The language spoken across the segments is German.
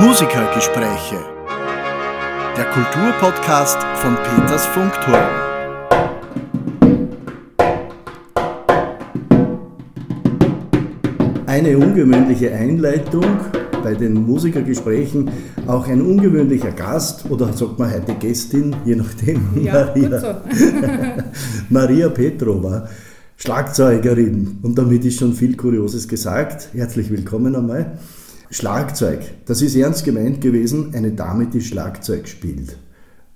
Musikergespräche. Der Kulturpodcast von Peters Funkturm. Eine ungewöhnliche Einleitung bei den Musikergesprächen, auch ein ungewöhnlicher Gast oder sagt man heute Gästin, je nachdem. Ja, Maria, so. Maria Petrova, Schlagzeugerin. Und damit ist schon viel Kurioses gesagt. Herzlich willkommen einmal. Schlagzeug, das ist ernst gemeint gewesen, eine Dame, die Schlagzeug spielt.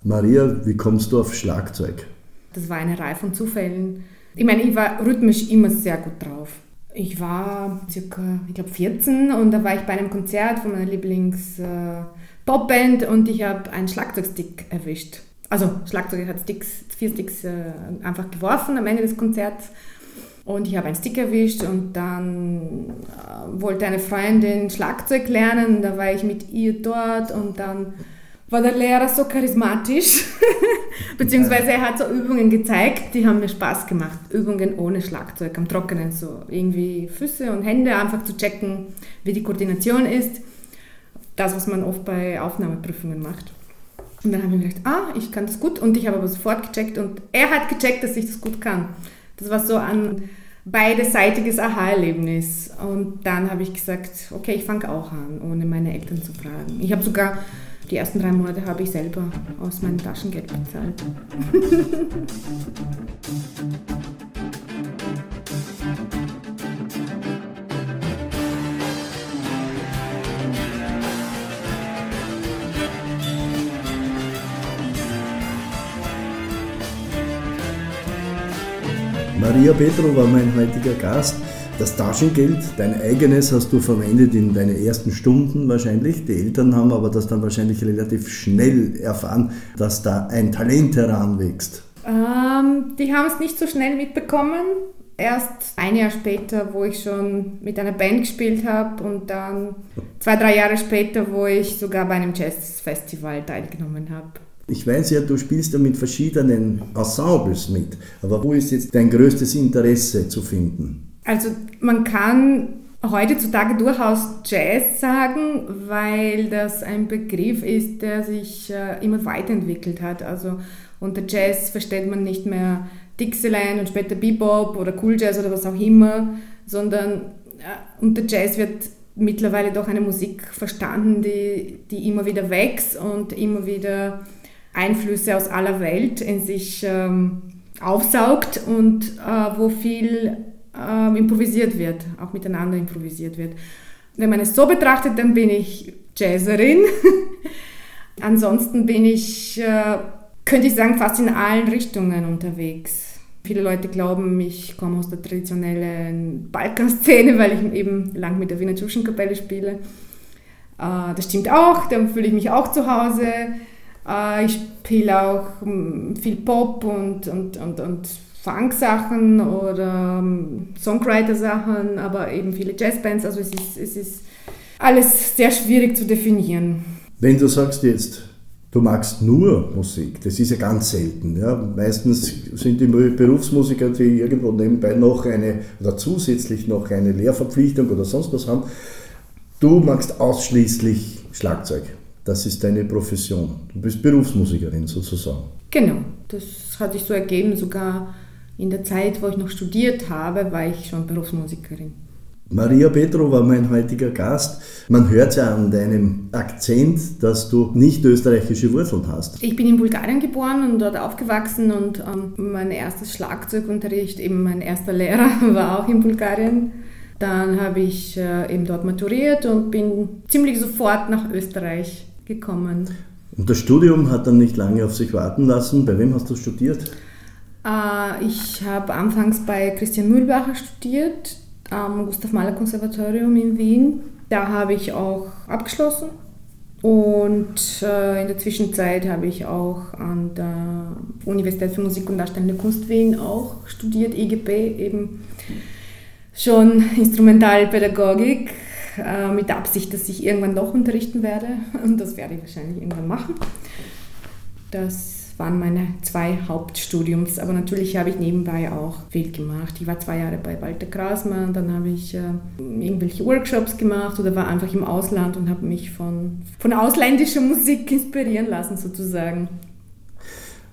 Maria, wie kommst du auf Schlagzeug? Das war eine Reihe von Zufällen. Ich meine, ich war rhythmisch immer sehr gut drauf. Ich war circa, ich glaube 14 und da war ich bei einem Konzert von meiner Lieblings-Popband äh, und ich habe einen Schlagzeugstick erwischt. Also Schlagzeug hat Sticks, vier Sticks äh, einfach geworfen am Ende des Konzerts und ich habe einen Stick erwischt und dann äh, wollte eine Freundin Schlagzeug lernen. Da war ich mit ihr dort und dann war der Lehrer so charismatisch, beziehungsweise er hat so Übungen gezeigt, die haben mir Spaß gemacht. Übungen ohne Schlagzeug, am Trockenen, so irgendwie Füße und Hände einfach zu checken, wie die Koordination ist. Das, was man oft bei Aufnahmeprüfungen macht. Und dann habe ich mir gedacht, ah, ich kann das gut und ich habe aber sofort gecheckt und er hat gecheckt, dass ich das gut kann. Das war so ein beideseitiges Aha-Erlebnis. Und dann habe ich gesagt, okay, ich fange auch an, ohne meine Eltern zu fragen. Ich habe sogar die ersten drei Monate habe ich selber aus meinem Taschengeld bezahlt. Maria Petro war mein heutiger Gast. Das Taschengeld, dein eigenes, hast du verwendet in deinen ersten Stunden wahrscheinlich. Die Eltern haben aber das dann wahrscheinlich relativ schnell erfahren, dass da ein Talent heranwächst. Ähm, die haben es nicht so schnell mitbekommen. Erst ein Jahr später, wo ich schon mit einer Band gespielt habe und dann zwei, drei Jahre später, wo ich sogar bei einem Jazzfestival teilgenommen habe. Ich weiß ja, du spielst ja mit verschiedenen Ensembles mit, aber wo ist jetzt dein größtes Interesse zu finden? Also man kann heutzutage durchaus Jazz sagen, weil das ein Begriff ist, der sich äh, immer weiterentwickelt hat. Also unter Jazz versteht man nicht mehr Dixieland und später Bebop oder Cool Jazz oder was auch immer, sondern äh, unter Jazz wird mittlerweile doch eine Musik verstanden, die, die immer wieder wächst und immer wieder Einflüsse aus aller Welt in sich ähm, aufsaugt und äh, wo viel äh, improvisiert wird, auch miteinander improvisiert wird. Wenn man es so betrachtet, dann bin ich Jazzerin. Ansonsten bin ich, äh, könnte ich sagen, fast in allen Richtungen unterwegs. Viele Leute glauben, ich komme aus der traditionellen Balkanszene, weil ich eben lang mit der Wiener Tschuschenkapelle spiele. Äh, das stimmt auch, da fühle ich mich auch zu Hause. Äh, ich spiele auch hm, viel Pop und, und, und, und Funk-Sachen oder hm, Songwriter-Sachen, aber eben viele Jazzbands. Also es ist, es ist alles sehr schwierig zu definieren. Wenn du sagst jetzt, du magst nur Musik, das ist ja ganz selten. Ja? Meistens sind die Berufsmusiker, die irgendwo nebenbei noch eine oder zusätzlich noch eine Lehrverpflichtung oder sonst was haben. Du magst ausschließlich Schlagzeug. Das ist deine Profession. Du bist Berufsmusikerin sozusagen. Genau, das hat sich so ergeben. Sogar in der Zeit, wo ich noch studiert habe, war ich schon Berufsmusikerin. Maria Petro war mein heutiger Gast. Man hört ja an deinem Akzent, dass du nicht österreichische Wurzeln hast. Ich bin in Bulgarien geboren und dort aufgewachsen und ähm, mein erstes Schlagzeugunterricht, eben mein erster Lehrer war auch in Bulgarien. Dann habe ich äh, eben dort maturiert und bin ziemlich sofort nach Österreich gekommen. Und das Studium hat dann nicht lange auf sich warten lassen. Bei wem hast du studiert? Äh, ich habe anfangs bei Christian Mühlbacher studiert, am Gustav Mahler Konservatorium in Wien. Da habe ich auch abgeschlossen. Und äh, in der Zwischenzeit habe ich auch an der Universität für Musik und Darstellende Kunst Wien auch studiert, IGP, eben schon Instrumentalpädagogik äh, mit der Absicht, dass ich irgendwann doch unterrichten werde. Und das werde ich wahrscheinlich irgendwann machen. Das waren meine zwei Hauptstudiums. Aber natürlich habe ich nebenbei auch viel gemacht. Ich war zwei Jahre bei Walter Grasmann, dann habe ich äh, irgendwelche Workshops gemacht oder war einfach im Ausland und habe mich von, von ausländischer Musik inspirieren lassen sozusagen.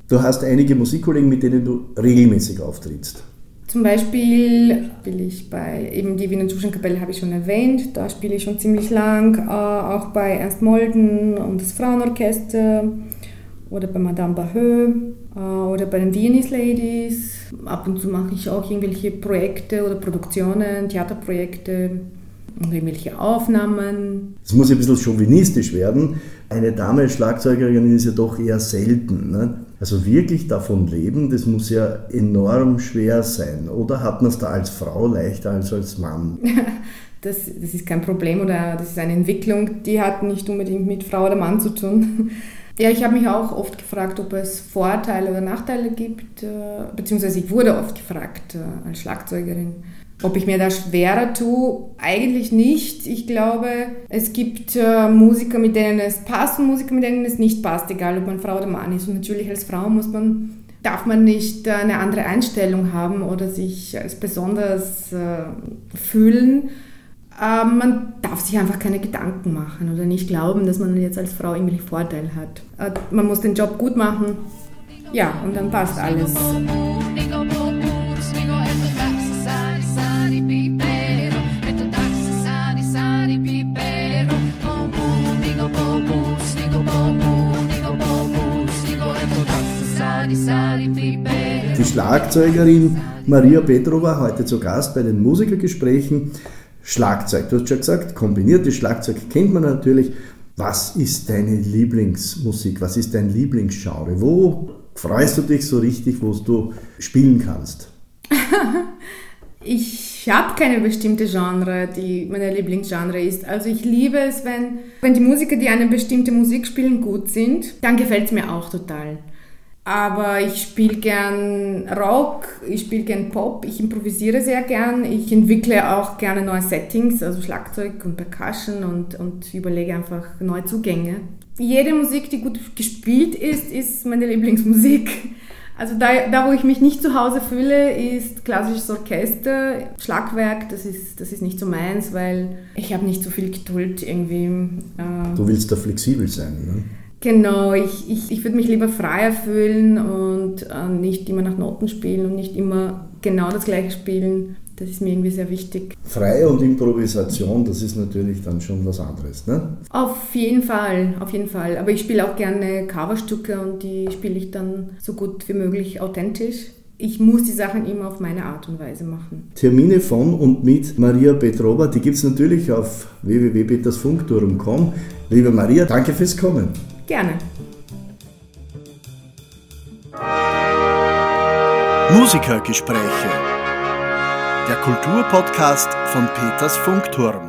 Du hast einige Musikkollegen, mit denen du regelmäßig auftrittst. Zum Beispiel spiele ich bei, eben die Wiener Zuschauerkapelle habe ich schon erwähnt, da spiele ich schon ziemlich lang, äh, auch bei Ernst Molden und das Frauenorchester oder bei Madame Bahö äh, oder bei den Viennese Ladies. Ab und zu mache ich auch irgendwelche Projekte oder Produktionen, Theaterprojekte und irgendwelche Aufnahmen. Es muss ein bisschen chauvinistisch werden. Eine Dame Schlagzeugerin ist ja doch eher selten. Ne? Also wirklich davon leben, das muss ja enorm schwer sein. Oder hat man es da als Frau leichter als als Mann? das, das ist kein Problem oder das ist eine Entwicklung, die hat nicht unbedingt mit Frau oder Mann zu tun. Ja, ich habe mich auch oft gefragt, ob es Vorteile oder Nachteile gibt, äh, beziehungsweise ich wurde oft gefragt äh, als Schlagzeugerin ob ich mir da schwerer tue? Eigentlich nicht. Ich glaube, es gibt äh, Musiker, mit denen es passt und Musiker, mit denen es nicht passt, egal ob man Frau oder Mann ist. Und natürlich als Frau muss man, darf man nicht äh, eine andere Einstellung haben oder sich als besonders äh, fühlen. Ähm, man darf sich einfach keine Gedanken machen oder nicht glauben, dass man jetzt als Frau irgendwie Vorteil hat. Äh, man muss den Job gut machen. Ja, und dann passt alles. Schlagzeugerin Maria Petrova heute zu Gast bei den Musikergesprächen. Schlagzeug, du hast schon gesagt, kombiniertes Schlagzeug kennt man natürlich. Was ist deine Lieblingsmusik? Was ist dein Lieblingsgenre? Wo freust du dich so richtig, wo du spielen kannst? ich habe keine bestimmte Genre, die meine Lieblingsgenre ist. Also ich liebe es, wenn, wenn die Musiker, die eine bestimmte Musik spielen, gut sind. Dann gefällt es mir auch total aber ich spiele gern Rock, ich spiele gern Pop, ich improvisiere sehr gern, ich entwickle auch gerne neue Settings, also Schlagzeug und Percussion und, und überlege einfach neue Zugänge. Jede Musik, die gut gespielt ist, ist meine Lieblingsmusik. Also da, da wo ich mich nicht zu Hause fühle, ist klassisches Orchester, Schlagwerk, das ist, das ist nicht so meins, weil ich habe nicht so viel Geduld irgendwie. Äh du willst da flexibel sein, ne? Genau, ich, ich, ich würde mich lieber freier fühlen und äh, nicht immer nach Noten spielen und nicht immer genau das gleiche spielen. Das ist mir irgendwie sehr wichtig. Freie und Improvisation, das ist natürlich dann schon was anderes, ne? Auf jeden Fall, auf jeden Fall. Aber ich spiele auch gerne Coverstücke und die spiele ich dann so gut wie möglich authentisch ich muss die Sachen immer auf meine Art und Weise machen. Termine von und mit Maria Petrova, die gibt es natürlich auf www.petersfunkturm.com. Liebe Maria, danke fürs Kommen. Gerne. Musikergespräche. Der Kulturpodcast von Peters Funkturm.